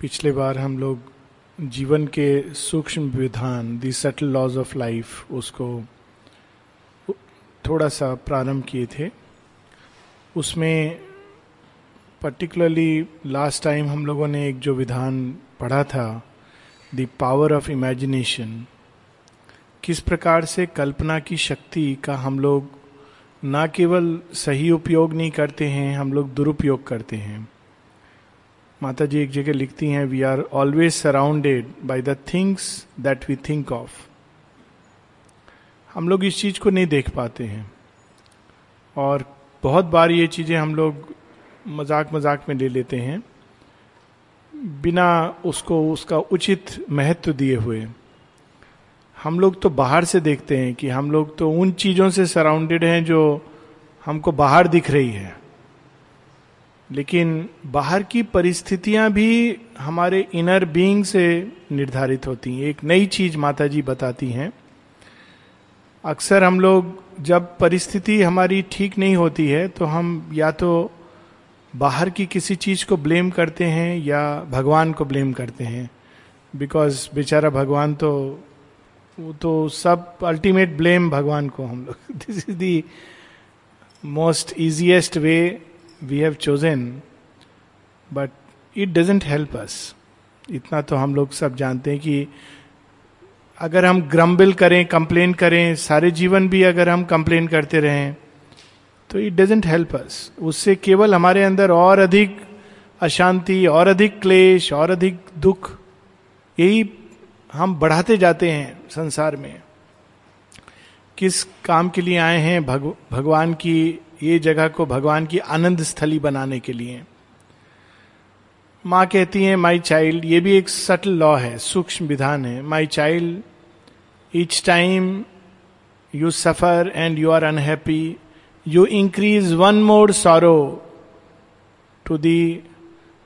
पिछले बार हम लोग जीवन के सूक्ष्म विधान the subtle laws of life उसको थोड़ा सा प्रारंभ किए थे। उसमें पर्टिकुलरली लास्ट टाइम हम लोगों ने एक जो विधान पढ़ा था द पावर ऑफ़ इमेजिनेशन किस प्रकार से कल्पना की शक्ति का हम लोग ना केवल सही उपयोग नहीं करते हैं, हम लोग दुरुपयोग करते हैं। माता जी एक जगह लिखती हैं we are always surrounded by the things that we think of हम लोग इस चीज़ को नहीं देख पाते हैं। और बहुत बार ये चीज़ें हम लोग मज़ाक मज़ाक में ले लेते हैं, बिना उसको, उसका उचित महत्व दिए हुए। हम लोग तो बाहर से देखते हैं कि हम लोग तो उन चीज़ों से सराउंडेड हैं जो हमको बाहर दिख रही है। लेकिन बाहर की परिस्थितियाँ भी हमारे इनर बीइंग से निर्धारित होती हैं। एक नई चीज़ माता जी बताती हैं। अक्सर हम लोग जब परिस्थिति हमारी ठीक नहीं होती है तो हम या तो बाहर की किसी चीज़ को ब्लेम करते हैं या भगवान को ब्लेम करते हैं। बिकॉज़ बेचारा भगवान तो वो तो सब अल्टीमेट ब्लेम भगवान को हम लोग। This is the most easiest way we have chosen but it doesn't help us इतना तो हम लोग सब जानते हैं कि अगर हम ग्रम्बिल करें कंप्लेन करें सारे जीवन भी अगर हम कंप्लेन करते रहें तो इट डजेंट हेल्प अस उससे केवल हमारे अंदर और अधिक अशांति और अधिक क्लेश और अधिक दुख यही हम बढ़ाते जाते हैं संसार में। किस काम के लिए आए हैं? भग, भगवान की ये जगह को भगवान की आनंद स्थली बनाने के लिए। माँ कहती है माई चाइल्ड ये भी एक सटल लॉ है, सूक्ष्म विधान है। My child each time you suffer and you are unhappy you increase one more sorrow to the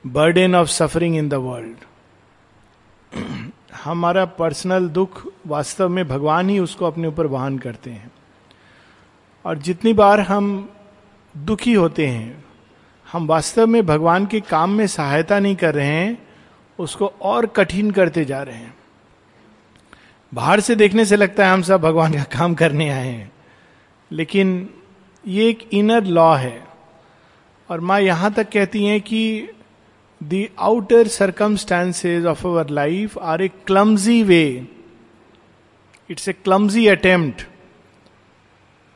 burden of suffering in the world हमारा पर्सनल दुख वास्तव में भगवान ही उसको अपने ऊपर वहन करते हैं। और जितनी बार हम दुखी होते हैं। हम वास्तव में भगवान के काम में सहायता नहीं कर रहे हैं, उसको और कठिन करते जा रहे हैं। बाहर से देखने से लगता है हम सब भगवान का काम करने आए हैं। लेकिन ये एक इनर लॉ है। और माँ यहाँ तक कहती हैं कि the outer circumstances of our life are a clumsy way it's a clumsy attempt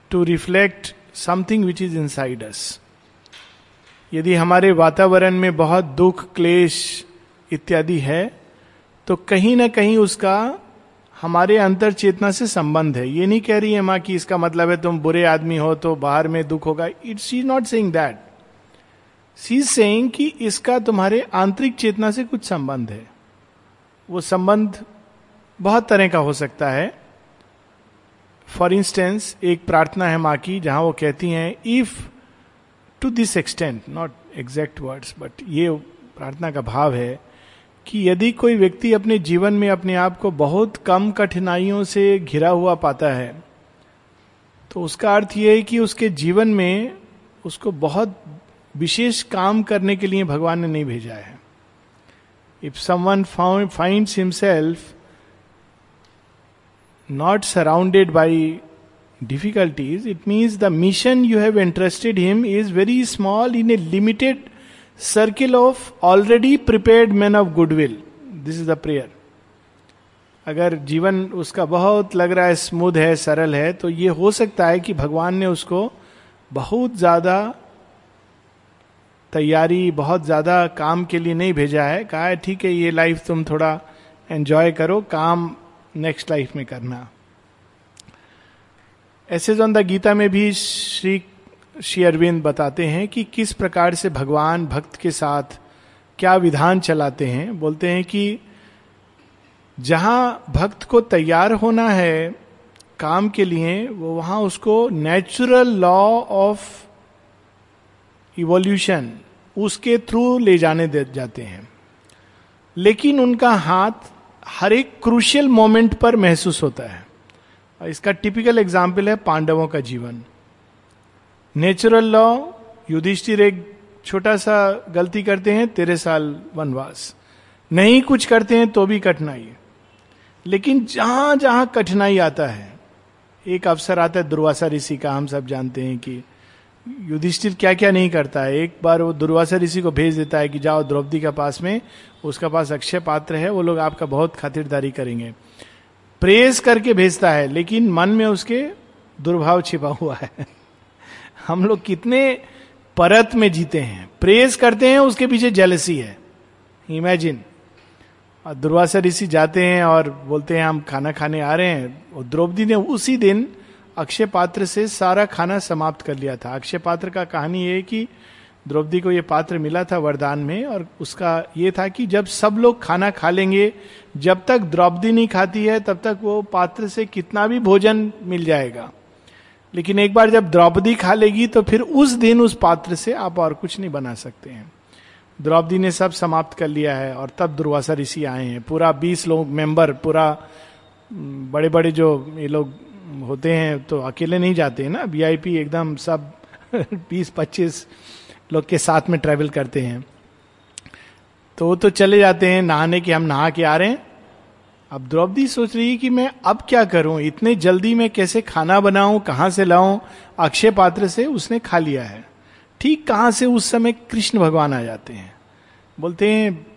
to reflect something which is inside us यदि हमारे वातावरण में बहुत दुख, क्लेश इत्यादि है तो कहीं ना कहीं उसका हमारे अंतर चेतना से संबंध है। ये नहीं कह रही है माँ कि इसका मतलब है तुम बुरे आदमी हो तो बाहर में दुख होगा। It she not saying that she saying कि इसका तुम्हारे आंतरिक चेतना से कुछ संबंध है। वो संबंध बहुत तरह का हो सकता है। फॉर इंस्टेंस एक प्रार्थना है माँ की, जहाँ वो कहती हैं if to this extent not exact words but ये प्रार्थना का भाव है कि यदि कोई व्यक्ति अपने जीवन में अपने आप को बहुत कम कठिनाइयों से घिरा हुआ पाता है तो उसका अर्थ यह है कि उसके जीवन में उसको बहुत विशेष काम करने के लिए भगवान ने नहीं भेजा है। If someone finds himself not surrounded by difficulties, it means the mission you have entrusted him is very small in a limited circle of already prepared men of goodwill. This is the prayer. अगर जीवन उसका बहुत लग रहा है smooth है सरल है तो ये हो सकता है कि भगवान ने उसको बहुत ज़्यादा तैयारी बहुत ज़्यादा काम के लिए नहीं भेजा है कहा है ठीक है ये लाइफ तुम थोड़ा एंजॉय करो काम नेक्स्ट लाइफ में करना। ऐसे जो अंदर गीता में भी श्री श्री अरविंद बताते हैं कि किस प्रकार से भगवान भक्त के साथ क्या विधान चलाते हैं। बोलते हैं कि जहाँ भक्त को तैयार होना है काम के लिए, वो वहाँ उसको नेचुरल लॉ ऑफ़ इवोल्यूशन उसके थ्रू ले जाने दे, जाते हैं। लेकिन उनका हाथ हर एक क्रूशियल मोमेंट पर महसूस होता है। इसका टिपिकल एग्ज़ाम्पल है पांडवों का जीवन। नेचुरल लॉ युधिष्ठिर एक छोटा सा गलती करते हैं, तेरह साल वनवास। नहीं कुछ करते हैं तो भी कठिनाई लेकिन जहाँ जहाँ कठिनाई आता है, एक अवसर आता है, दुर्वासा ऋषि का, हम सब जानते हैं कि युधिष्ठिर क्या क्या नहीं करता है? एक बार वो दुर्वासा ऋषि को भेज देता है कि जाओ द्रौपदी के पास में, उसका पास अक्षय पात्र है, वो लोग आपका बहुत खातिरदारी करेंगे। प्रेस करके भेजता है, लेकिन मन में उसके दुर्भाव छिपा हुआ है। हम लोग कितने परत में जीते हैं। प्रेस करते हैं, उसके पीछे जेलसी है। इमेजिन दुर्वासा ऋषि जाते हैं और बोलते हैं, हम खाना खाने आ रहे हैं। और द्रौपदी ने उसी दिन अक्षय पात्र से सारा खाना समाप्त कर लिया था। अक्षय पात्र का कहानी ये कि द्रौपदी को ये पात्र मिला था वरदान में और उसका ये था कि जब सब लोग खाना खा लेंगे, जब तक द्रौपदी नहीं खाती है, तब तक वो पात्र से कितना भी भोजन मिल जाएगा। लेकिन एक बार जब द्रौपदी खा लेगी तो फिर उस दिन उस पात्र से आप और कुछ नहीं बना सकते हैं। द्रौपदी ने सब समाप्त कर लिया है और तब दुर्वासा ऋषि आए हैं। पूरा बीस लोग मेंबर, पूरा बड़े बड़े जो ये लोग होते हैं तो अकेले नहीं जाते हैं ना? वीआईपी एकदम सब बीस पच्चीस लोग के साथ में ट्रेवल करते हैं। तो वो तो चले जाते हैं, नहाने के, हम नहा के आ रहे हैं। अब द्रौपदी सोच रही है कि मैं अब क्या करूँ? इतने जल्दी में कैसे खाना बनाऊँ? कहाँ से लाऊं? अक्षय पात्र से उसने खा लिया है। ठीक कहाँ से उस समय कृष्ण भगवान आ जाते हैं? बोलते हैं,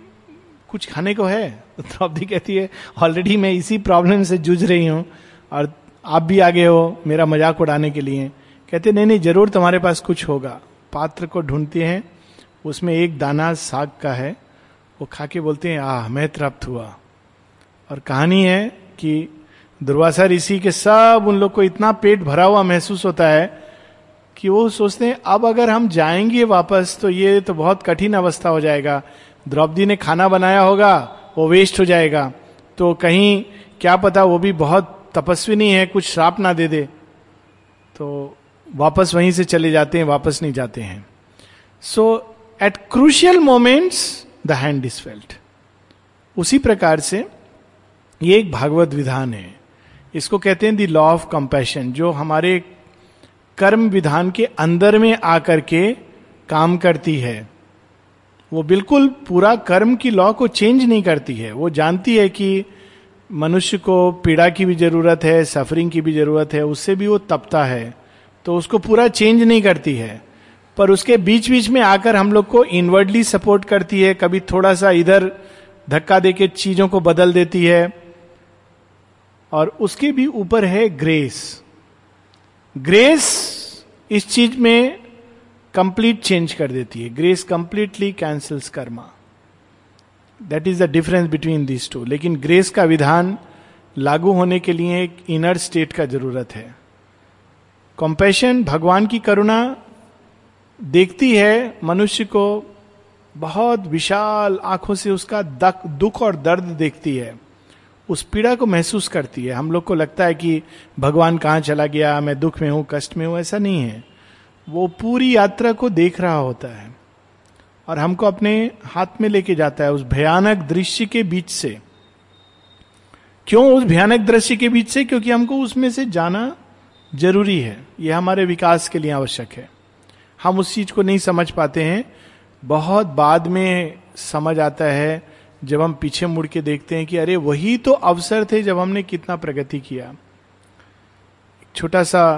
कुछ खाने को है? द्रौपदी कहती है ऑलरेडी मैं इसी प्रॉब्लम से जूझ रही हूँ और आप भी आगे हो, मेरा मज़ाक उड़ाने के लिए। कहते, नहीं नहीं, ज़रूर तुम्हारे पास कुछ होगा। पात्र को ढूंढते हैं, उसमें एक दाना साग का है, वो खा के बोलते हैं, आह, मैं तृप्त हुआ। और कहानी है कि दुर्वासा ऋषि के सब उन लोग को इतना पेट भरा हुआ महसूस होता है कि वो सोचते हैं, अब अगर हम जाएँगे वापस तो ये तो बहुत कठिन अवस्था हो जाएगा। द्रौपदी ने खाना बनाया होगा, वो वेस्ट हो जाएगा। तो कहीं, क्या पता वो भी बहुत तपस्वी नहीं है, कुछ श्राप ना दे दे। तो वापस वहीं से चले जाते हैं, वापस नहीं जाते हैं। So at crucial moments the hand is felt उसी प्रकार से ये एक भागवत विधान है। इसको कहते हैं द लॉ ऑफ़ कंपैशन जो हमारे कर्म विधान के अंदर में आकर के काम करती है। वो बिल्कुल पूरा कर्म की लॉ को चेंज नहीं करती है। वो जानती है कि मनुष्य को पीड़ा की भी ज़रूरत है सफरिंग की भी ज़रूरत है, उससे भी वो तपता है तो उसको पूरा चेंज नहीं करती है। पर उसके बीच बीच में आकर हम लोग को इनवर्डली सपोर्ट करती है, कभी थोड़ा सा इधर धक्का देके चीज़ों को बदल देती है, और उसके भी ऊपर है ग्रेस ग्रेस इस चीज़ में कंप्लीट चेंज कर देती है। Grace completely cancels karma that is the difference between this two लेकिन ग्रेस का विधान लागू होने के लिए एक इनर स्टेट का ज़रूरत है कॉम्पेशन भगवान की करुणा देखती है मनुष्य को बहुत विशाल आँखों से उसका दुख और दर्द देखती है उस पीड़ा को महसूस करती है हम लोग को लगता है कि भगवान कहाँ चला गया मैं दुख में हूँ कष्ट में हूँ ऐसा नहीं है वो पूरी यात्रा को देख रहा होता है और हमको अपने हाथ में लेके जाता है उस भयानक दृश्य के बीच से। क्यों उस भयानक दृश्य के बीच से? क्योंकि हमको उसमें से जाना ज़रूरी है। यह हमारे विकास के लिए आवश्यक है। हम उस चीज़ को नहीं समझ पाते हैं। बहुत बाद में समझ आता है, जब हम पीछे मुड़ के देखते हैं कि अरे, वही तो अवसर थे जब हमने कितना प्रगति किया। छोटा सा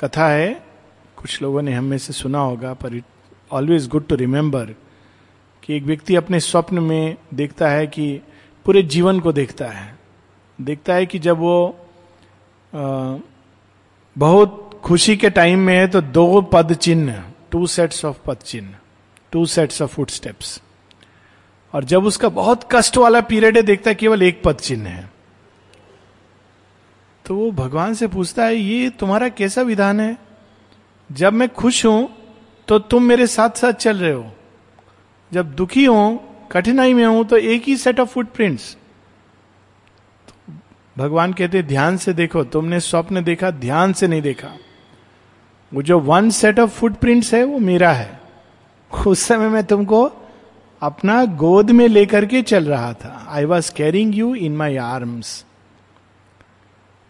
कथा है, कुछ लोगों ने हम से सुना होगा, पर ऑलवेज गुड टू रिमेंबर कि एक व्यक्ति अपने स्वप्न में देखता है कि पूरे जीवन को देखता है। देखता है कि जब वो आ, बहुत खुशी के टाइम में है तो दो पद चिन्ह टू सेट्स ऑफ़ पद चिन्ह two sets of footsteps और जब उसका बहुत कष्ट वाला पीरियड है देखता है केवल एक पद चिन्ह है। तो वो भगवान से पूछता है ये तुम्हारा कैसा विधान है? जब मैं खुश हूँ तो तुम मेरे साथ साथ चल रहे हो। जब दुखी हो, कठिनाई में हूँ तो एक ही सेट ऑफ़ फुटप्रिंट्स भगवान कहते, ध्यान से देखो, तुमने स्वप्न देखा, ध्यान से नहीं देखा। वो जो वन सेट ऑफ़ फुटप्रिंट्स है, वो मेरा है। उस समय मैं तुमको अपना गोद में लेकर के चल रहा था। I was carrying you in my arms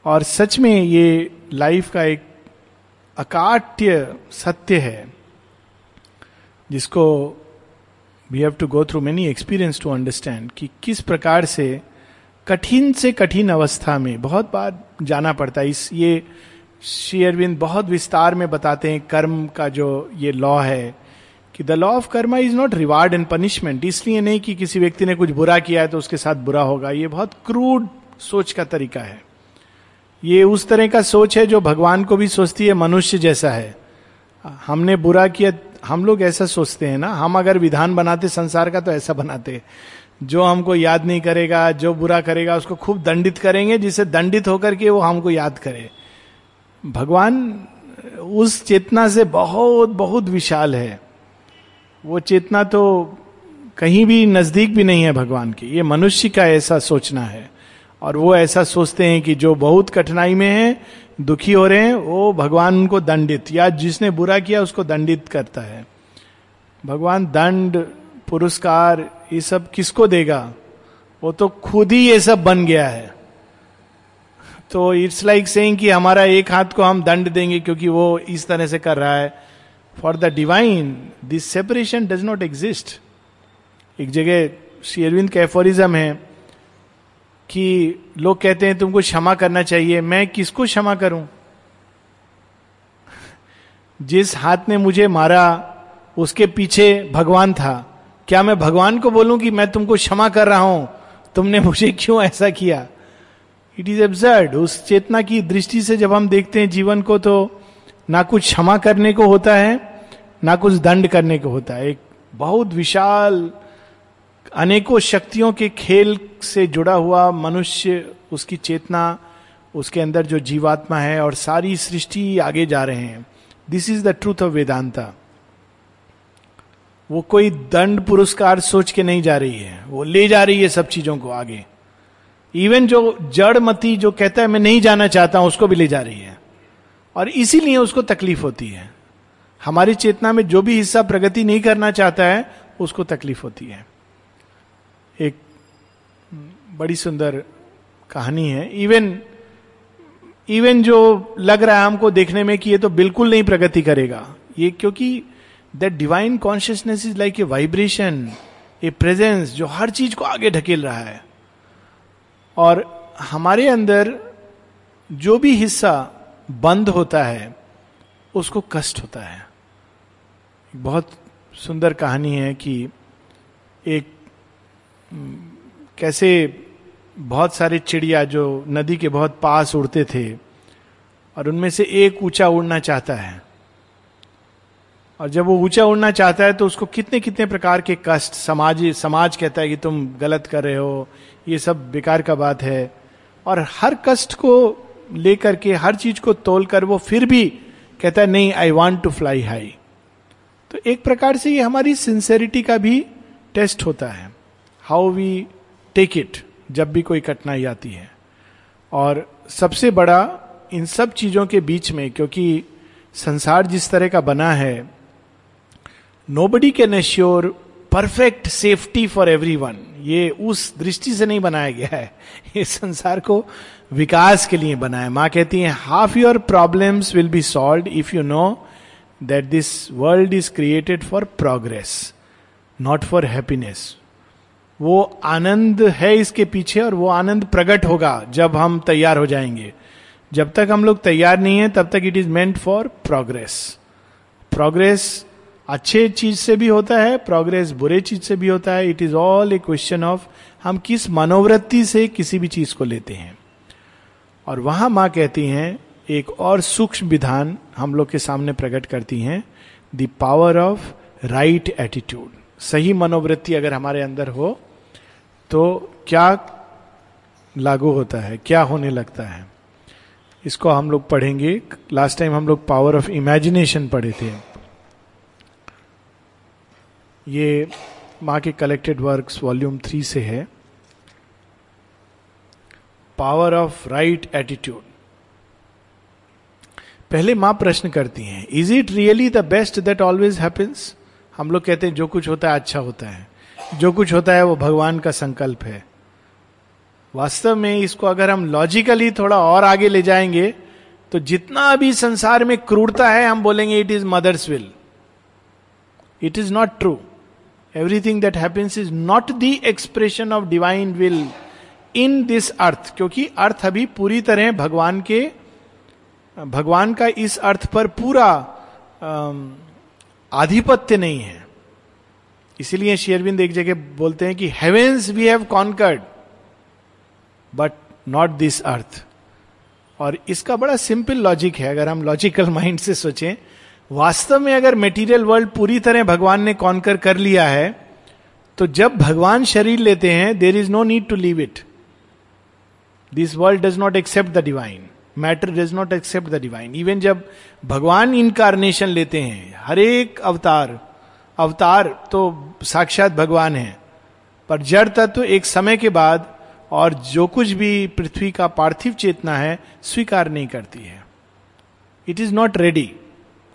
और सच में ये लाइफ का एक अकाट्य सत्य है। जिसको we have to go through many experience to understand कि किस प्रकार से कठिन से कठिन अवस्था में, बहुत बार जाना पड़ता है। इस ये श्री अरविंद बहुत विस्तार में बताते हैं कर्म का जो ये लॉ है कि the law of karma is not reward and punishment इसलिए नहीं कि किसी व्यक्ति ने कुछ बुरा किया है तो उसके साथ बुरा होगा। ये बहुत क्रूड सोच का तरीका है। ये उस तरह का सोच है जो भगवान को भी सोचती है, मनुष्य जैसा है। हमने बुरा किया हम लोग ऐसा सोचते हैं ना, हम अगर विधान बनाते, संसार का तो ऐसा बनाते। जो हमको याद नहीं करेगा, जो बुरा करेगा, उसको खूब दंडित करेंगे, जिसे दंडित होकर के वो हमको याद करे। भगवान उस चेतना से बहुत बहुत विशाल है। वो चेतना तो कहीं भी नज़दीक भी नहीं है भगवान की। ये मनुष्य का ऐसा सोचना है। और वो ऐसा सोचते हैं कि जो बहुत कठिनाई में है, दुखी हो रहे हैं, वो भगवान उनको दंडित, या जिसने बुरा किया उसको दंडित करता है। भगवान दंड, पुरस्कार, ये सब किसको देगा? वो तो खुद ही ये सब बन गया है। तो इट्स लाइक सेइंग कि हमारा एक हाथ को हम दंड देंगे क्योंकि वो इस तरह से कर रहा है। For the divine this separation does not exist एक जगह श्री अरविंद का एफोरिज्म है। कि लोग कहते हैं, तुमको क्षमा करना चाहिए। मैं किसको क्षमा करूँ? जिस हाथ ने मुझे मारा, उसके पीछे भगवान था। क्या मैं भगवान को बोलूँ कि मैं तुमको क्षमा कर रहा हूँ? तुमने मुझे क्यों ऐसा किया? इट इज़ एब्जर्ड उस चेतना की दृष्टि से जब हम देखते हैं जीवन को तो ना कुछ क्षमा करने को होता है, ना कुछ दंड करने को होता है। एक बहुत विशाल अनेकों शक्तियों के खेल से जुड़ा हुआ मनुष्य, उसकी चेतना, उसके अंदर जो जीवात्मा है और सारी सृष्टि आगे जा रहे हैं। This is the truth of Vedanta वो कोई दंड पुरस्कार सोच के नहीं जा रही है। वो ले जा रही है सब चीज़ों को आगे। इवन जो जड़ मती जो कहता है, मैं नहीं जाना चाहता हूँ, उसको भी ले जा रही है। और इसीलिए उसको तकलीफ़ होती है। हमारी चेतना में जो भी हिस्सा प्रगति नहीं करना चाहता है, उसको तकलीफ़ होती है। बड़ी सुंदर कहानी है। इवन इवन जो लग रहा है हमको देखने में कि ये तो बिल्कुल नहीं प्रगति करेगा। ये क्योंकि that divine consciousness is like a vibration a presence जो हर चीज़ को आगे ढकेल रहा है। और हमारे अंदर जो भी हिस्सा बंद होता है, उसको कष्ट होता है। बहुत सुंदर कहानी है कि एक कैसे बहुत सारे चिड़िया जो नदी के बहुत पास उड़ते थे और उनमें से एक ऊँचा उड़ना चाहता है। और जब वो ऊँचा उड़ना चाहता है तो उसको कितने कितने प्रकार के कष्ट, समाज समाज कहता है कि तुम गलत कर रहे हो, ये सब बेकार का बात है। और हर कष्ट को लेकर के, हर चीज़ को तोल कर वो फिर भी कहता है, नहीं I want to fly high तो एक प्रकार से ये हमारी सिंसेरिटी का भी टेस्ट होता है। हाउ वी टेक इट जब भी कोई कठिनाई आती है। और सबसे बड़ा इन सब चीज़ों के बीच में, क्योंकि संसार जिस तरह का बना है nobody can assure perfect safety for everyone ये उस दृष्टि से नहीं बनाया गया है। ये संसार को विकास के लिए बनाया माँ कहती है half your problems will be solve if you know that this world is created for progress not for happiness वो आनंद है इसके पीछे और वो आनंद प्रकट होगा जब हम तैयार हो जाएँगे। जब तक हम लोग तैयार नहीं है, तब तक it is meant for progress progress अच्छे चीज़ से भी होता है प्रोग्रेस बुरे चीज़ से भी होता है। It is all a question of हम किस मनोवृत्ति से किसी भी चीज़ को लेते हैं। और वहाँ माँ कहती हैं, एक और सूक्ष्म विधान हम लोग के सामने प्रकट करती हैं the power of right attitude सही मनोवृत्ति अगर हमारे अंदर हो तो क्या लागू होता है? क्या होने लगता है? इसको हम लोग पढ़ेंगे। लास्ट टाइम हम लोग पावर ऑफ़ इमेजिनेशन पढ़े थे। ये माँ के कलेक्टेड वर्क्स वॉल्यूम थ्री से है। पावर ऑफ़ राइट एटीट्यूड पहले माँ प्रश्न करती हैं is it really the best that always happens हम लोग कहते हैं, जो कुछ होता है अच्छा होता है। जो कुछ होता है वो भगवान का संकल्प है। वास्तव में इसको अगर हम लॉजिकली थोड़ा और आगे ले जाएँगे तो जितना भी संसार में क्रूरता है, हम बोलेंगे it is mother's will it is not true everything that happens is not the expression of divine will in this earth क्योंकि अर्थ अभी पूरी तरह भगवान के, भगवान का इस अर्थ पर पूरा आधिपत्य नहीं है। इसीलिए शेयरविंद एक जगह बोलते हैं कि heavens we have conquered but not this earth और इसका बड़ा सिंपल लॉजिक है, अगर हम लॉजिकल माइंड से सोचें, वास्तव में अगर मेटीरियल वर्ल्ड पूरी तरह भगवान ने कॉन्कर कर लिया है तो जब भगवान शरीर लेते हैं there is no need to leave it this world does not accept the divine matter does not accept the divine even जब भगवान इनकारनेशन लेते हैं, हर एक अवतार अवतार तो साक्षात भगवान है। पर जड़ तत्व एक समय के बाद और जो कुछ भी पृथ्वी का पार्थिव चेतना है, स्वीकार नहीं करती है। इट इज़ नॉट रेडी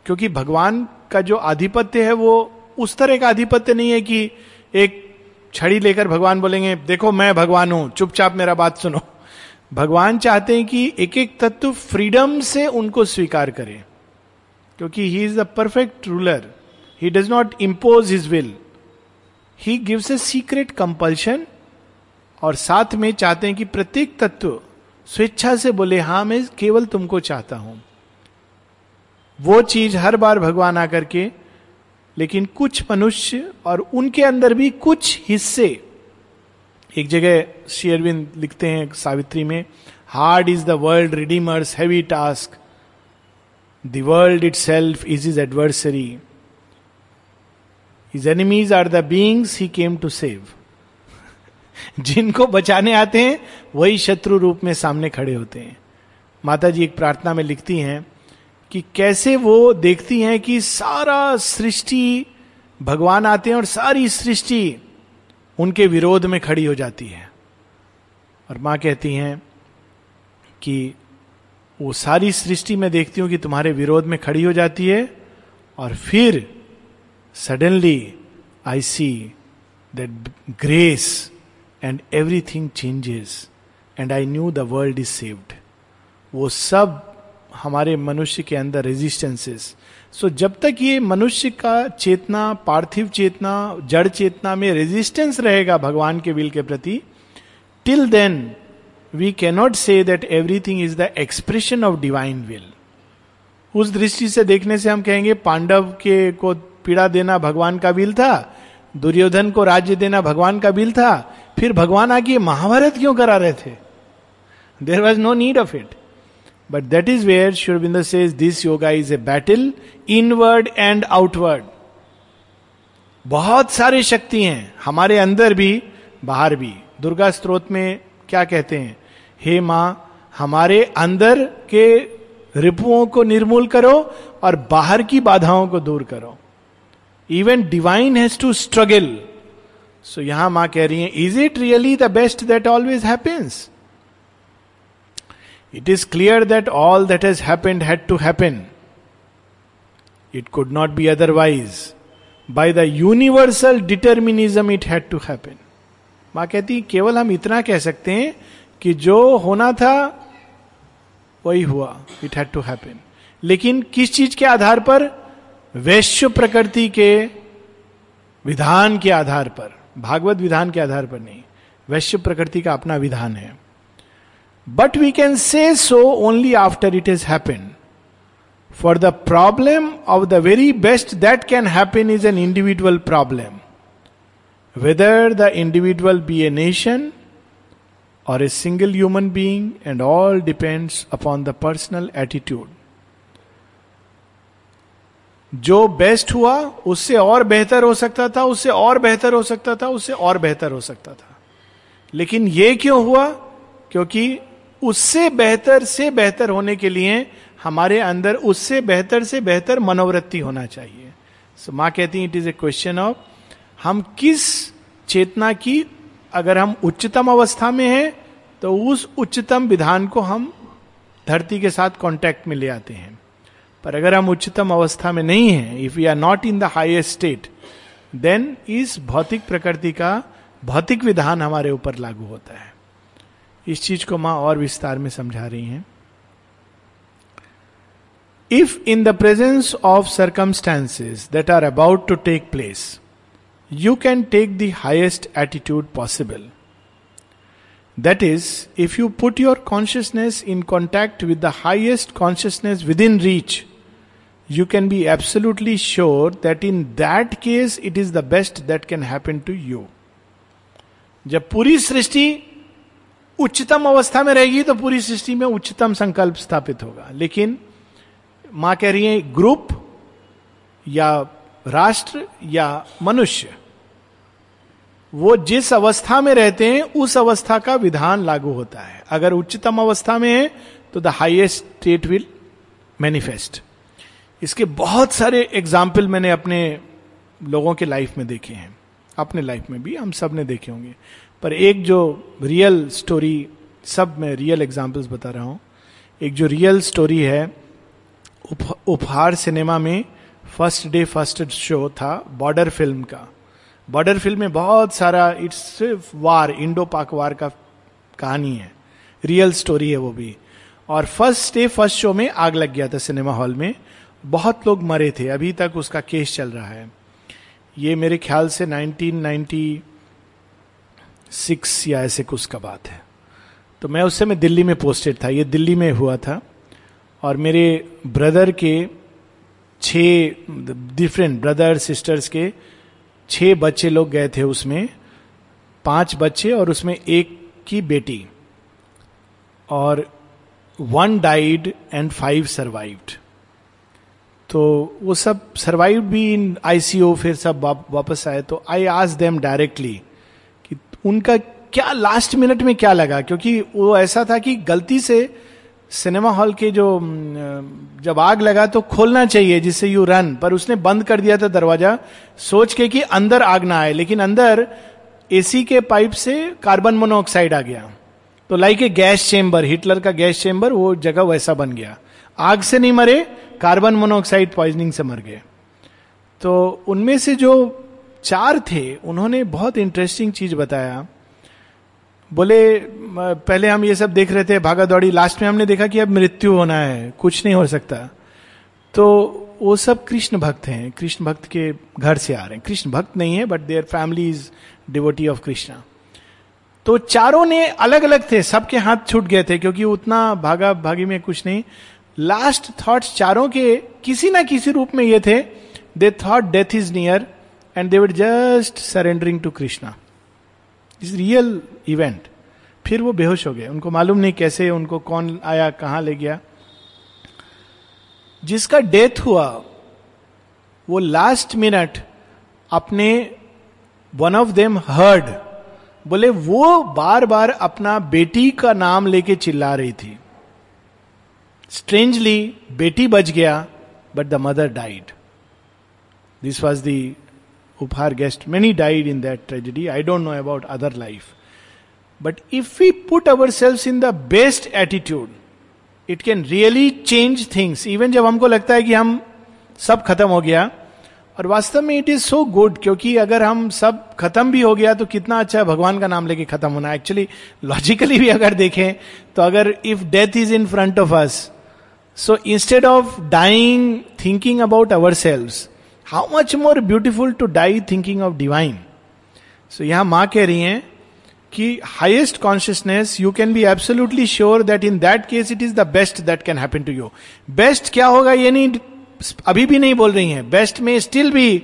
क्योंकि भगवान का जो आधिपत्य है, वो उस तरह का आधिपत्य नहीं है कि एक छड़ी लेकर भगवान बोलेंगे, देखो, मैं भगवान हूँ, चुपचाप मेरा बात सुनो। भगवान चाहते हैं कि एक एक तत्व फ्रीडम से उनको स्वीकार करे, क्योंकि he is the perfect ruler he does not impose his will he gives a secret compulsion और साथ में चाहते हैं कि प्रत्येक तत्व स्वेच्छा से बोले, हाँ, मैं केवल तुमको चाहता हूँ। वो चीज़ हर बार भगवान आकर के, लेकिन कुछ मनुष्य और उनके अंदर भी कुछ हिस्से, एक जगह शेयरविंद लिखते हैं सावित्री में hard is the world redeemer's heavy task the world itself is is adversary is enemies are the beings he came to save जिनको बचाने आते हैं, वही शत्रु रूप में सामने खड़े होते हैं। माता जी एक प्रार्थना में लिखती हैं कि कैसे वो देखती हैं कि सारा सृष्टि भगवान आते हैं और सारी सृष्टि उनके विरोध में खड़ी हो जाती है। और माँ कहती हैं कि वो सारी सृष्टि में देखती हूँ कि तुम्हारे विरोध में खड़ी हो जाती है और फिर suddenly I see that grace and everything changes and I knew the world is saved वो सब हमारे मनुष्य के अंदर रेजिस्टेंसेस सो so, जब तक ये मनुष्य का चेतना पार्थिव चेतना जड़ चेतना में रेजिस्टेंस रहेगा भगवान के विल के प्रति till then we cannot say that everything is the expression of divine will उस दृष्टि से देखने से हम कहेंगे पांडव के को पीड़ा देना भगवान का विल था, दुर्योधन को राज्य देना भगवान का बिल था, फिर भगवान आगे महाभारत क्यों करा रहे थे? There was no need of it but that is where Sri Aurobindo says this yoga is a battle inward and outward बहुत सारे शक्ति हैं, हमारे अंदर भी, बाहर भी। दुर्गा स्त्रोत में क्या कहते हैं? हे माँ, हमारे अंदर के रिपुओं को निर्मूल करो और बाहर की बाधाओं को दूर करो। Even divine has to struggle so यहाँ माँ कह रही है is it really the best that always happens it is clear that all that has happened had to happen it could not be otherwise by the universal determinism it had to happen माँ कहती, केवल हम इतना कह सकते हैं कि जो होना था, वही हुआ. इट हैड टू हैपन लेकिन किस चीज़ के आधार पर? वैश्य प्रकृति के विधान के आधार पर, भागवत विधान के आधार पर नहीं, वैश्य प्रकृति का अपना विधान है। But we can say so only after it is happen for the problem of the very best that can happen is an individual problem whether the individual be a nation or a single human being and all depends upon the personal attitude जो best हुआ उससे और बेहतर हो सकता था उससे और बेहतर हो सकता था उससे और बेहतर हो सकता था। लेकिन यह क्यों हुआ? क्योंकि उससे बेहतर से बेहतर होने के लिए हमारे अंदर उससे बेहतर से बेहतर मनोवृत्ति होना चाहिए। सो so, माँ कहती it is a question of हम किस चेतना की अगर हम उच्चतम अवस्था में हैं तो उस उच्चतम विधान को हम धरती के साथ कांटेक्ट में ले आते हैं। पर अगर हम उच्चतम अवस्था में नहीं है if you are not in the highest state then इस भौतिक प्रकृति का भौतिक विधान हमारे ऊपर लागू होता है इस चीज़ को माँ और विस्तार में समझा रही हैं if in the presence of circumstances that are about to take place you can take the highest attitude possible. That is, if you put your consciousness in contact with the highest consciousness within reach, you can be absolutely sure that in that case, it is the best that can happen to you. जब पूरी सृष्टि उच्चतम अवस्था में रहेगी तो पूरी सृष्टि में उच्चतम संकल्प स्थापित होगा। लेकिन माँ कह रही है, ग्रुप या राष्ट्र या मनुष्य, वो जिस अवस्था में रहते हैं, उस अवस्था का विधान लागू होता है। अगर उच्चतम अवस्था में है तो the highest state will manifest इसके बहुत सारे एग्ज़ाम्पल मैंने अपने लोगों के लाइफ में देखे हैं। अपने लाइफ में भी, हम सबने देखे होंगे। पर एक जो रियल स्टोरी सब मैं रियल एग्जाम्पल्स बता रहा हूँ। एक जो रियल स्टोरी है उपहार सिनेमा में फ़र्स्ट डे फ़र्स्ट शो था बॉर्डर फ़िल्म का। बॉर्डर फ़िल्म में बहुत सारा इट्स सिर्फ़ वार इंडो पाक वार का कहानी है। रियल स्टोरी है वो भी। और फ़र्स्ट डे फ़र्स्ट शो में आग लग गया था सिनेमा हॉल में। बहुत लोग मरे थे, अभी तक उसका केस चल रहा है। ये मेरे ख्याल से 1996 या ऐसे कुछ का बात है। तो मैं उस समय दिल्ली में पोस्टेड था, ये दिल्ली में हुआ था। और मेरे ब्रदर के छह डिफरेंट ब्रदर सिस्टर्स के छह बच्चे लोग गए थे उसमें, पाँच बच्चे और उसमें एक की बेटी। और one died and five survived तो वो सब सर्वाइव भी इन आईसीओ फिर सब वापस आए। तो आई आज देम डायरेक्टली कि उनका क्या लास्ट मिनट में क्या लगा? क्योंकि वो ऐसा था कि गलती से सिनेमा हॉल के जो जब आग लगा तो खोलना चाहिए, जिससे यू रन पर उसने बंद कर दिया था दरवाज़ा, सोच के कि अंदर आग ना आए। लेकिन अंदर एसी के पाइप से कार्बन मोनोऑक्साइड आ गया। तो like a gas chamber Hitler का गैस चेम्बर वो जगह वैसा बन गया। आग से नहीं मरे कार्बन मोनोऑक्साइड पॉइजनिंग से मर गए। तो उनमें से जो चार थे, उन्होंने बहुत इंटरेस्टिंग चीज़ बताया। बोले पहले हम ये सब देख रहे थे भागा दौड़ी लास्ट में हमने देखा कि अब मृत्यु होना है, कुछ नहीं हो सकता। तो वो सब कृष्ण भक्त हैं, कृष्ण भक्त के घर से आ रहे हैं। कृष्ण भक्त नहीं है but their family is devotee of Krishna तो चारों ने अलग अलग थे, सबके हाथ छूट गए थे, क्योंकि उतना भागा भागी में कुछ नहीं। लास्ट थॉट्स चारों के किसी ना किसी रूप में ये थे they thought death is near and they would just surrendering to Krishna is real event फिर वो बेहोश हो गए। उनको मालूम नहीं कैसे, उनको कौन आया, कहाँ ले गया। जिसका डेथ हुआ, वो लास्ट मिनट अपने वन ऑफ़ देम हर्ड बोले वो बार बार अपना बेटी का नाम लेके चिल्ला रही थी। स्ट्रेंजली बेटी बच गया but the mother died this was the guest many died in that tragedy I don't know about other life but if if put our ourselves in the best attitude it can really change things even जब हमको लगता है कि हम सब खत्म हो गया, और वास्तव में इट इज़ सो गुड क्योंकि अगर हम सब खत्म भी हो गया तो कितना अच्छा है भगवान का नाम लेके खत्म होना एक्चुअली लॉजिकली भी अगर देखें तो अगर if death is in front of us so instead of dying thinking about ourselves how much more beautiful to die thinking of divine so यहाँ माँ कह रही हैं कि highest consciousness you can be absolutely sure that in that case it is the best that can happen to you best क्या होगा ये नहीं, अभी भी नहीं बोल रही हैं। बेस्ट में स्टिल भी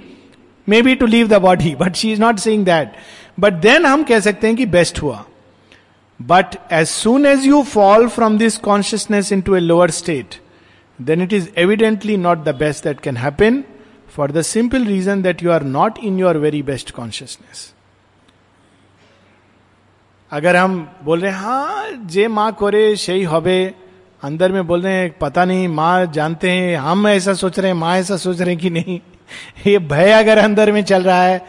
may be to leave the body but she is not saying that but then हम कह सकते हैं कि बेस्ट हुआ। But as soon as you fall from this consciousness into a lower state then it is evidently not the best that can happen for the simple reason that you are not in your very best consciousness अगर हम बोल रहे हैं हाँ जे माँ कोरे सही होबे, अंदर में बोल रहे हैं, पता नहीं, माँ जानते हैं, हम ऐसा सोच रहे हैं, माँ ऐसा सोच रहे हैं कि नहीं? ये भय अगर अंदर में चल रहा है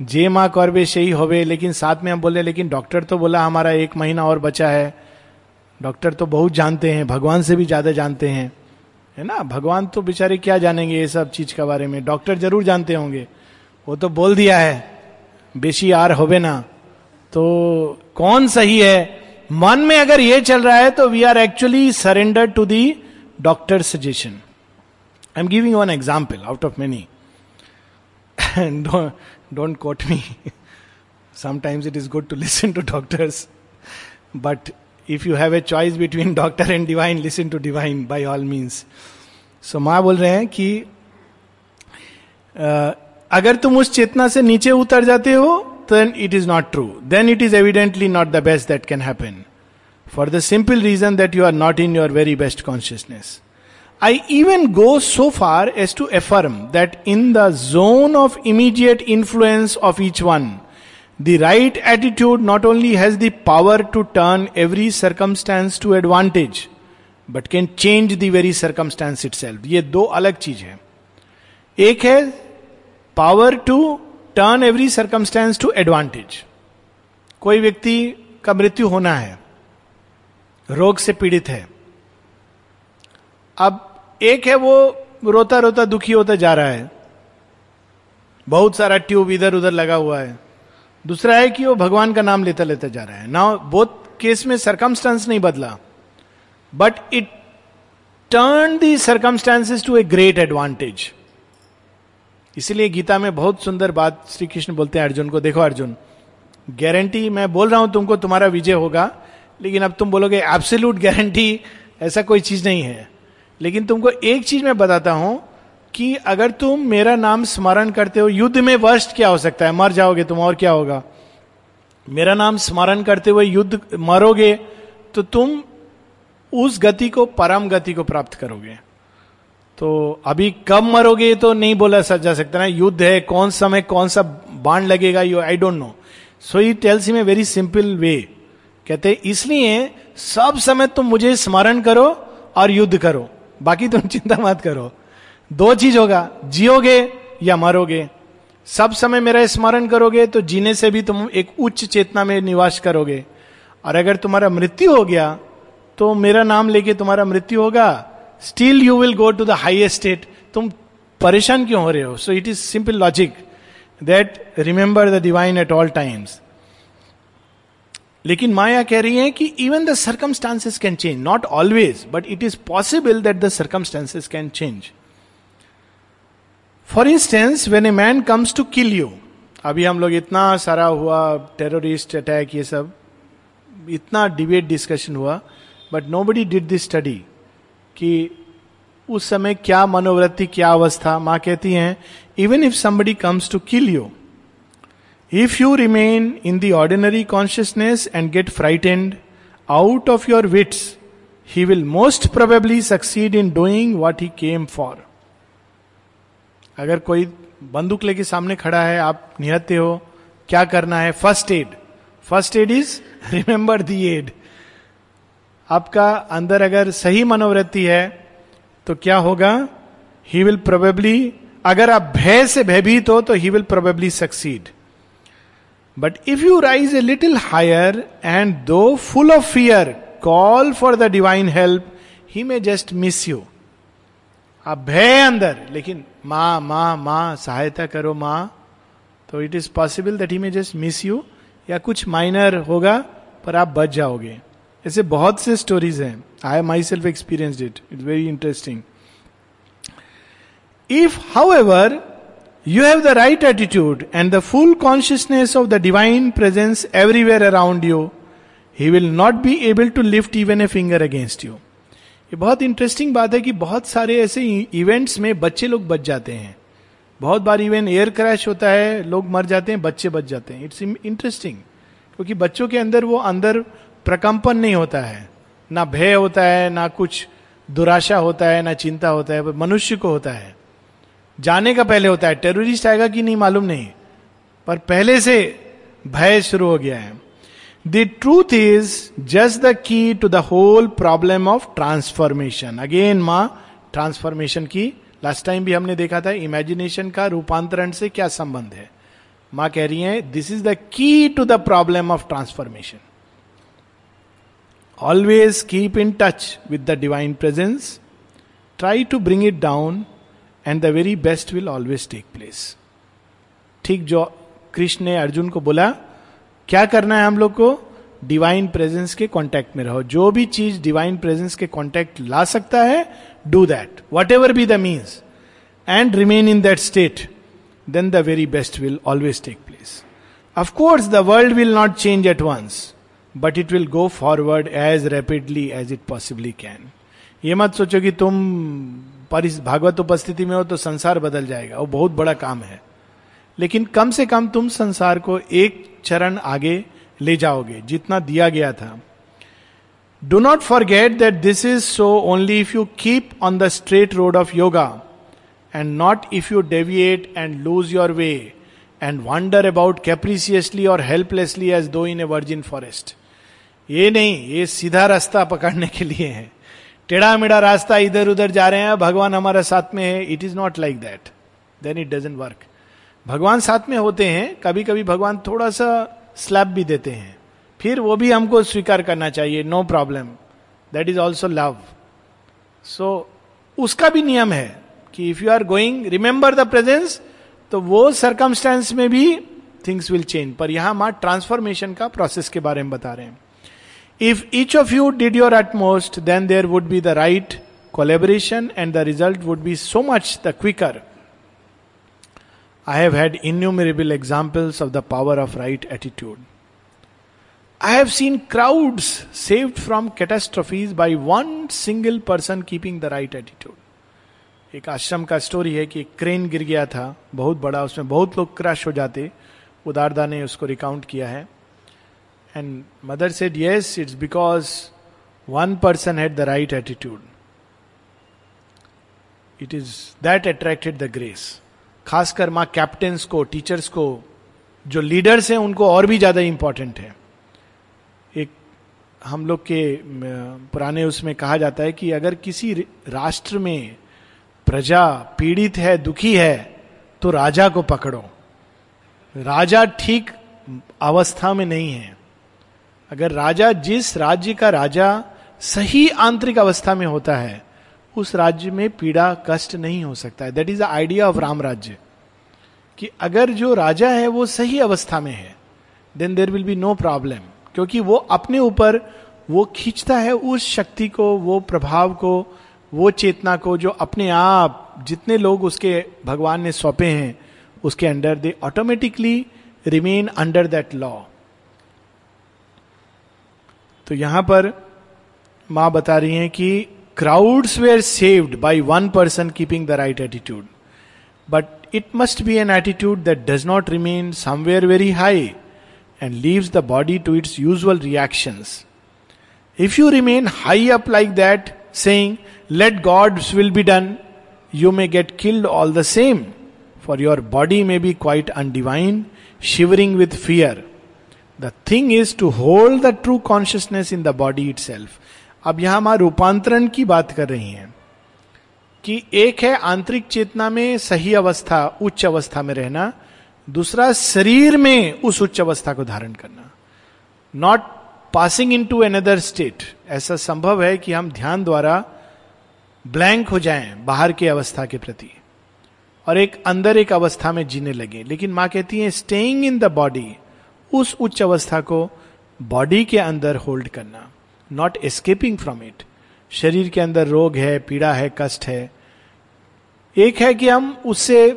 जे माँ कौरबे ही होवे, लेकिन साथ में हम बोले, लेकिन डॉक्टर तो बोला हमारा एक महीना और बचा है। डॉक्टर तो बहुत जानते हैं, भगवान से भी ज़्यादा जानते हैं। है ना? भगवान तो बेचारे क्या जानेंगे ये सब चीज़ के बारे में? डॉक्टर ज़रूर जानते होंगे। वो तो बोल दिया है, बेशी आर होवे ना। तो कौन सही है? मन में अगर ये चल रहा है तो we are actually surrender to the doctor suggestion I am giving one example out of many don't quote me sometimes it is good to listen to doctors but if you have a choice between doctor and divine listen to divine by all means so माँ बोल रहे हैं कि uh, अगर तुम उस चेतना से नीचे उतर जाते हो then it is not true. Then it is evidently not the best that can happen. For the simple reason that you are not in your very best consciousness. I even go so far as to affirm that in the zone of immediate influence of each one the right attitude not only has the power to turn every circumstance to advantage but can change the very circumstance itself ये दो अलग चीज़ है। एक है power to turn every circumstance to advantage कोई व्यक्ति का मृत्यु होना है, रोग से पीड़ित है, अब एक है वो रोता रोता दुखी होता जा रहा है। बहुत सारा ट्यूब इधर उधर लगा हुआ है। दूसरा है कि वो भगवान का नाम लेता लेता जा रहा है। ना बोथ केस में सरकमस्टांस नहीं बदला। But it turn the circumstances to a great advantage इसीलिए गीता में बहुत सुंदर बात श्री कृष्ण बोलते हैं अर्जुन को, देखो अर्जुन गारंटी मैं बोल रहा हूँ तुमको तुम्हारा विजय होगा, लेकिन अब तुम बोलोगे एब्सोल्यूट गारंटी ऐसा कोई चीज़ नहीं है। लेकिन तुमको एक चीज़ मैं बताता हूँ कि अगर तुम मेरा नाम स्मरण करते हो, युद्ध में वर्स्ट क्या हो सकता है? मर जाओगे तुम, और क्या होगा? मेरा नाम स्मरण करते हुए युद्ध मरोगे तो तुम उस गति को, परम गति को प्राप्त करोगे। तो अभी कब मरोगे तो नहीं बोला जा सकता ना। युद्ध है, कौन समय, कौन सा बाण लगेगा, you I don't know so he tells in a very simple way कहते, इसलिए सब समय तुम मुझे स्मरण करो और युद्ध करो। बाकी तुम चिंता मत करो। दो चीज़ होगा, जियोगे या मरोगे। सब समय मेरा स्मरण करोगे तो जीने से भी तुम एक उच्च चेतना में निवास करोगे। और अगर तुम्हारा मृत्यु हो गया तो मेरा नाम लेके तुम्हारा मृत्यु होगा। Still you will go to the highest state तुम परेशान क्यों हो रहे हो? So it is simple logic that remember the divine at all times लेकिन माया कह रही है कि even the circumstances can change not always but it is possible that the circumstances can change for instance when a man comes to kill you अभी हम लोग इतना सारा हुआ टेररिस्ट अटैक ये सब, इतना डिबेट डिस्कशन हुआ but nobody did this study कि उस समय क्या मनोवृत्ति, क्या अवस्था, माँ कहती हैं even if somebody comes to kill you if you remain in the ordinary consciousness and get frightened out of your wits he will most probably succeed in doing what he came for अगर कोई बंदूक लेके सामने खड़ा है, आप निहत्ते हो, क्या करना है? First aid first aid is remember the aid आपका अंदर अगर सही मनोवृत्ति है तो क्या होगा? ही विल प्रोबेबली अगर आप भय से भयभीत हो तो he will probably succeed but if you rise a little higher and though full of fear call for the divine help he may just miss you आप भय अंदर, लेकिन माँ माँ माँ, सहायता करो माँ तो it is possible that he may just miss you या कुछ माइनर होगा, पर आप बच जाओगे। ऐसे बहुत से स्टोरीज हैं। I myself experience it it's very interesting if however you have the right attitude and the full consciousness of the divine presence everywhere around you he will not be able to lift even a finger against you ये बहुत interesting बात है कि बहुत सारे ऐसे events में बच्चे लोग बच जाते हैं। बहुत बार इवन एयर क्रैश होता है, लोग मर जाते हैं, बच्चे बच जाते हैं। इट्स इंटरेस्टिंग क्योंकि बच्चों के अंदर वो अंदर प्रकंपन नहीं होता है। ना भय होता है, ना कुछ दुराशा होता है, ना चिंता होता है, मनुष्य को होता है। जाने का पहले होता है। टेररिस्ट आएगा कि नहीं मालूम नहीं। पर पहले से भय शुरू हो गया है। The truth is just the key to the whole problem of transformation again माँ ट्रांसफॉर्मेशन की लास्ट टाइम भी हमने देखा था इमेजिनेशन का रूपांतरण से क्या संबंध है। माँ कह रही है this is the key to the problem of transformation always keep in touch with the divine presence try to bring it down and the very best will always take place ठीक जो कृष्ण ने अर्जुन को बोला क्या करना है हम लोग को? डिवाइन प्रेजेंस के कांटेक्ट में रहो। जो भी चीज़ डिवाइन प्रेजेंस के कांटेक्ट ला सकता है do that whatever be the means and remain in that state then the very best will always take place course, the world will not change at once, but it will go forward as rapidly as it possibly can. ये मत सोचो कि तुम भागवत उपस्थिति में हो तो संसार बदल जाएगा। वो बहुत बड़ा काम है। लेकिन कम से कम तुम संसार को एक चरण आगे ले जाओगे, जितना दिया गया था। Do not forget that this is so only if you keep on the straight road of yoga and not if you deviate and lose your way and wander about capriciously और helplessly as though in a virgin forest ये नहीं, ये सीधा रास्ता पकड़ने के लिए है। टेढ़ा मेढ़ा रास्ता इधर उधर जा रहे हैं, भगवान हमारे साथ में है it is not like that then it doesn't work भगवान साथ में होते हैं कभी कभी भगवान थोड़ा सा स्लैब भी देते हैं। फिर वो भी हमको स्वीकार करना चाहिए no problem that is also love so उसका भी नियम है कि if you are going remember the presence तो वो सरकमस्टेंस में भी थिंग्स विल चेंज पर यहाँ माँ ट्रांसफॉर्मेशन का प्रोसेस के बारे में बता रहे हैं। If each of you did your utmost then there would be the right collaboration and the result would be so much the quicker I have had innumerable examples of the power of right attitude I have seen crowds saved from catastrophes by one single person keeping the right attitude एक आश्रम का story है कि एक crane गिर गया था, बहुत बड़ा, उसमें बहुत लोग क्रश हो जाते, उदारदा ने उसको रिकाउंट किया है। And mother said yes it's because one person had the right attitude it is that attracted the grace खासकर माँ कैप्टन्स को टीचर्स को, जो लीडर्स हैं, उनको और भी ज़्यादा इंपॉर्टेंट है। एक हम लोग के पुराने उसमें कहा जाता है कि अगर किसी राष्ट्र में प्रजा पीड़ित है, दुखी है तो राजा को पकड़ो। राजा ठीक अवस्था में नहीं है। अगर राजा जिस राज्य का राजा सही आंतरिक अवस्था में होता है, उस राज्य में पीड़ा, कष्ट नहीं हो सकता है। That is the idea of Ram Rajya कि अगर जो राजा है, वो सही अवस्था में है then there will be no problem क्योंकि वो अपने ऊपर, वो खींचता है उस शक्ति को, वो प्रभाव को, वो चेतना को, जो अपने आप, जितने लोग उसके भगवान ने सौंपे हैं, उसके under they automatically remain under that law तो यहाँ पर माँ बता रही हैं कि crowds were saved by one person keeping the right attitude but it must be an attitude that does not remain somewhere very high and leaves the body to its usual reactions if you remain high up like that saying let God's will be done you may get killed all the same for your body may be quite undivine shivering with fear fear. Thing is to hold the true consciousness in the body itself अब यहाँ हम रूपांतरण की बात कर रही हैं कि एक है आंतरिक चेतना में सही अवस्था, उच्च अवस्था में रहना। दूसरा, शरीर में उस उच्च अवस्था को धारण करना। Not passing into another state ऐसा संभव है कि हम ध्यान द्वारा ब्लैंक हो जाएँ बाहर के अवस्था के प्रति और एक अंदर एक अवस्था में जीने लगे। लेकिन माँ कहती है स्टेइंग इन द बॉडी उस उच्च अवस्था को बॉडी के अंदर होल्ड करना नॉट एस्केपिंग फ्रॉम इट शरीर के अंदर रोग है, पीड़ा है, कष्ट है। एक है कि हम उससे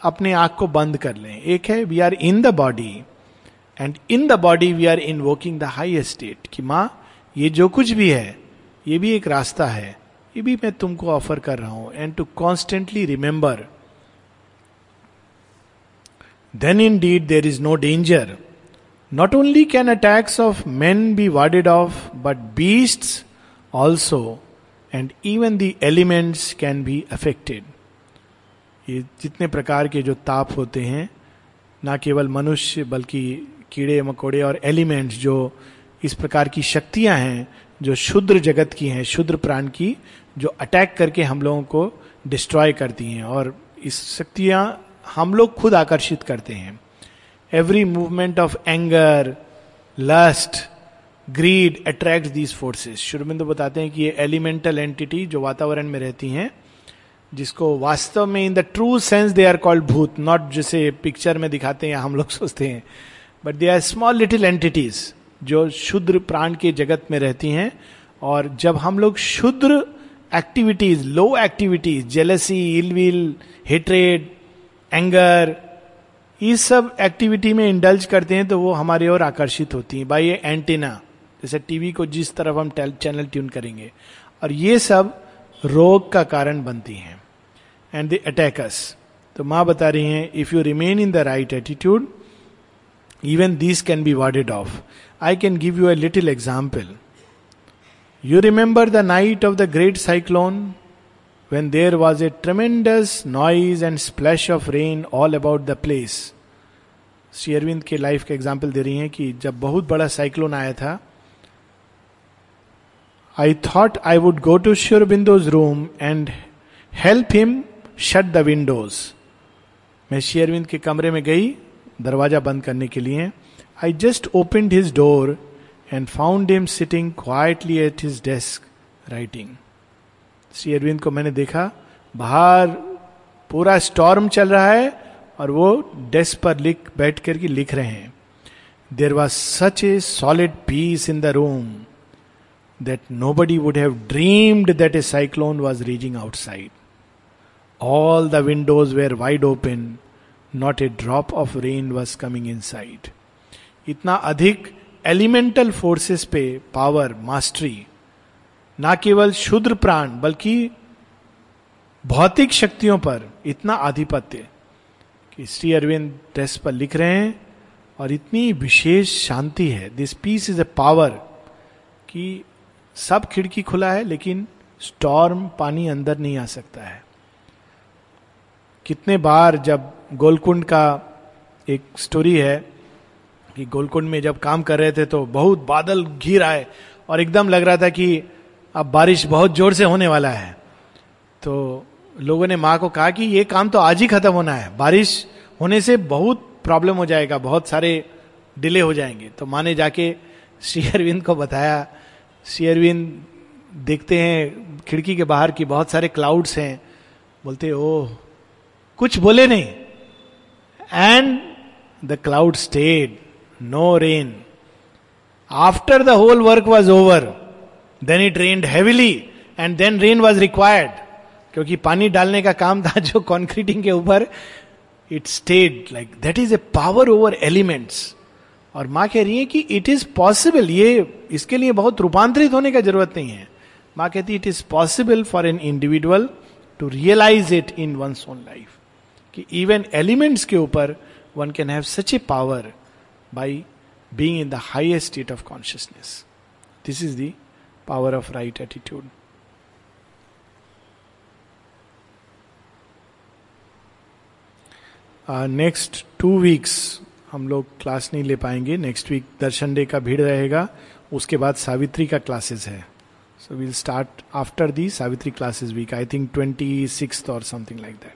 अपने आँख को बंद कर लें। एक है we are in the body and in the body we are invoking the high state कि माँ, ये जो कुछ भी है, ये भी एक रास्ता है। ये भी मैं तुमको ऑफ़र कर रहा हूँ and to constantly remember indeed there is no danger Not only can attacks of men be warded off, but beasts also, and even the elements can be affected. ये जितने प्रकार के जो ताप होते हैं ना केवल मनुष्य बल्कि कीड़े मकोड़े और एलिमेंट्स जो इस प्रकार की शक्तियाँ हैं जो शुद्र जगत की हैं शुद्र प्राण की जो अटैक करके हम लोगों को डिस्ट्रॉय करती हैं और इस शक्तियाँ हम लोग खुद आकर्षित करते हैं। Every movement of anger lust greed attract these forces Aurobindo बताते हैं कि ये एलिमेंटल एंटिटी जो वातावरण में रहती हैं, जिसको वास्तव में in the true sense they are called भूत नॉट जैसे पिक्चर में दिखाते हैं हम लोग सोचते हैं। But they are small little entities जो शुद्र प्राण के जगत में रहती हैं, और जब हम लोग शुद्र activities low activities jealousy ill will hatred anger इस सब एक्टिविटी में इंडल्ज करते हैं तो वो हमारे और आकर्षित होती हैं बाई एंटीना जैसे टीवी को जिस तरफ़ हम चैनल ट्यून करेंगे। और ये सब रोग का कारण बनती हैं। एंड द अटैकस तो माँ बता रही हैं if you remain in the right attitude even this can be warded off I can give you a little example you remember the night of the great cyclone when there was a tremendous noise and splash of rain all about the place. शेयरविंद के life का example दे रही हैं कि जब बहुत बड़ा cyclone आया था I thought I would go to Aurobindo's room and help him shut the windows मैं शेयरविंद के कमरे में गई, दरवाज़ा बंद करने के लिए। I just open his door and found him sitting quietly at his desk writing Sri Aurobindo को मैंने देखा, बाहर पूरा स्टॉर्म चल रहा है और वो डेस्क पर लिख, बैठ करके लिख रहे हैं। There was such a solid peace in the room that nobody would have dreamed that a cyclone was raging outside all the windows were wide open not a drop of rain was coming inside इतना अधिक elemental forces पे power mastery ना केवल शुद्र प्राण, बल्कि भौतिक शक्तियों पर इतना आधिपत्य कि श्री अरविंद टेस्ट पर लिख रहे हैं, और इतनी विशेष शांति है। This peace is a power कि सब खिड़की खुला है, लेकिन स्टॉर्म पानी अंदर नहीं आ सकता है। कितने बार जब गोलकुंड का एक स्टोरी है कि गोलकुंड में जब काम कर रहे थे तो बहुत बादल घिर आए, और एकदम लग रहा था कि अब बारिश बहुत ज़ोर से होने वाला है। तो लोगों ने माँ को कहा कि ये काम तो आज ही खत्म होना है। बारिश होने से बहुत प्रॉब्लम हो जाएगा, बहुत सारे डिले हो जाएँगे। तो माँ ने जाके श्री अरविंद को बताया, श्री अरविंद, देखते हैं खिड़की के बाहर की बहुत सारे क्लाउड्स हैं। बोलते ओ कुछ बोले नहीं। And the cloud stayed no rain after the whole work was over then it rained heavily and then rain was required क्योंकि पानी डालने का काम था जो कॉन्क्रीटिंग के ऊपर it stayed like that is a power over elements और माँ कह रही है कि इट इज़ पॉसिबल ये इसके लिए बहुत रूपांतरित होने का ज़रूरत नहीं है माँ कहती it is possible for an individual to realise it in one own life कि इवन एलिमेंट्स के ऊपर one can have such a power by being in the highest state of consciousness this is the power of right attitude next two weeks हम लोग class नहीं ले पाएँगे. Next week Darshan day का भीड़ रहेगा. उसके बाद सावित्री का क्लासेस है. So will start after the Savitri classes week I think twenty six और समथिंग लाइक दैट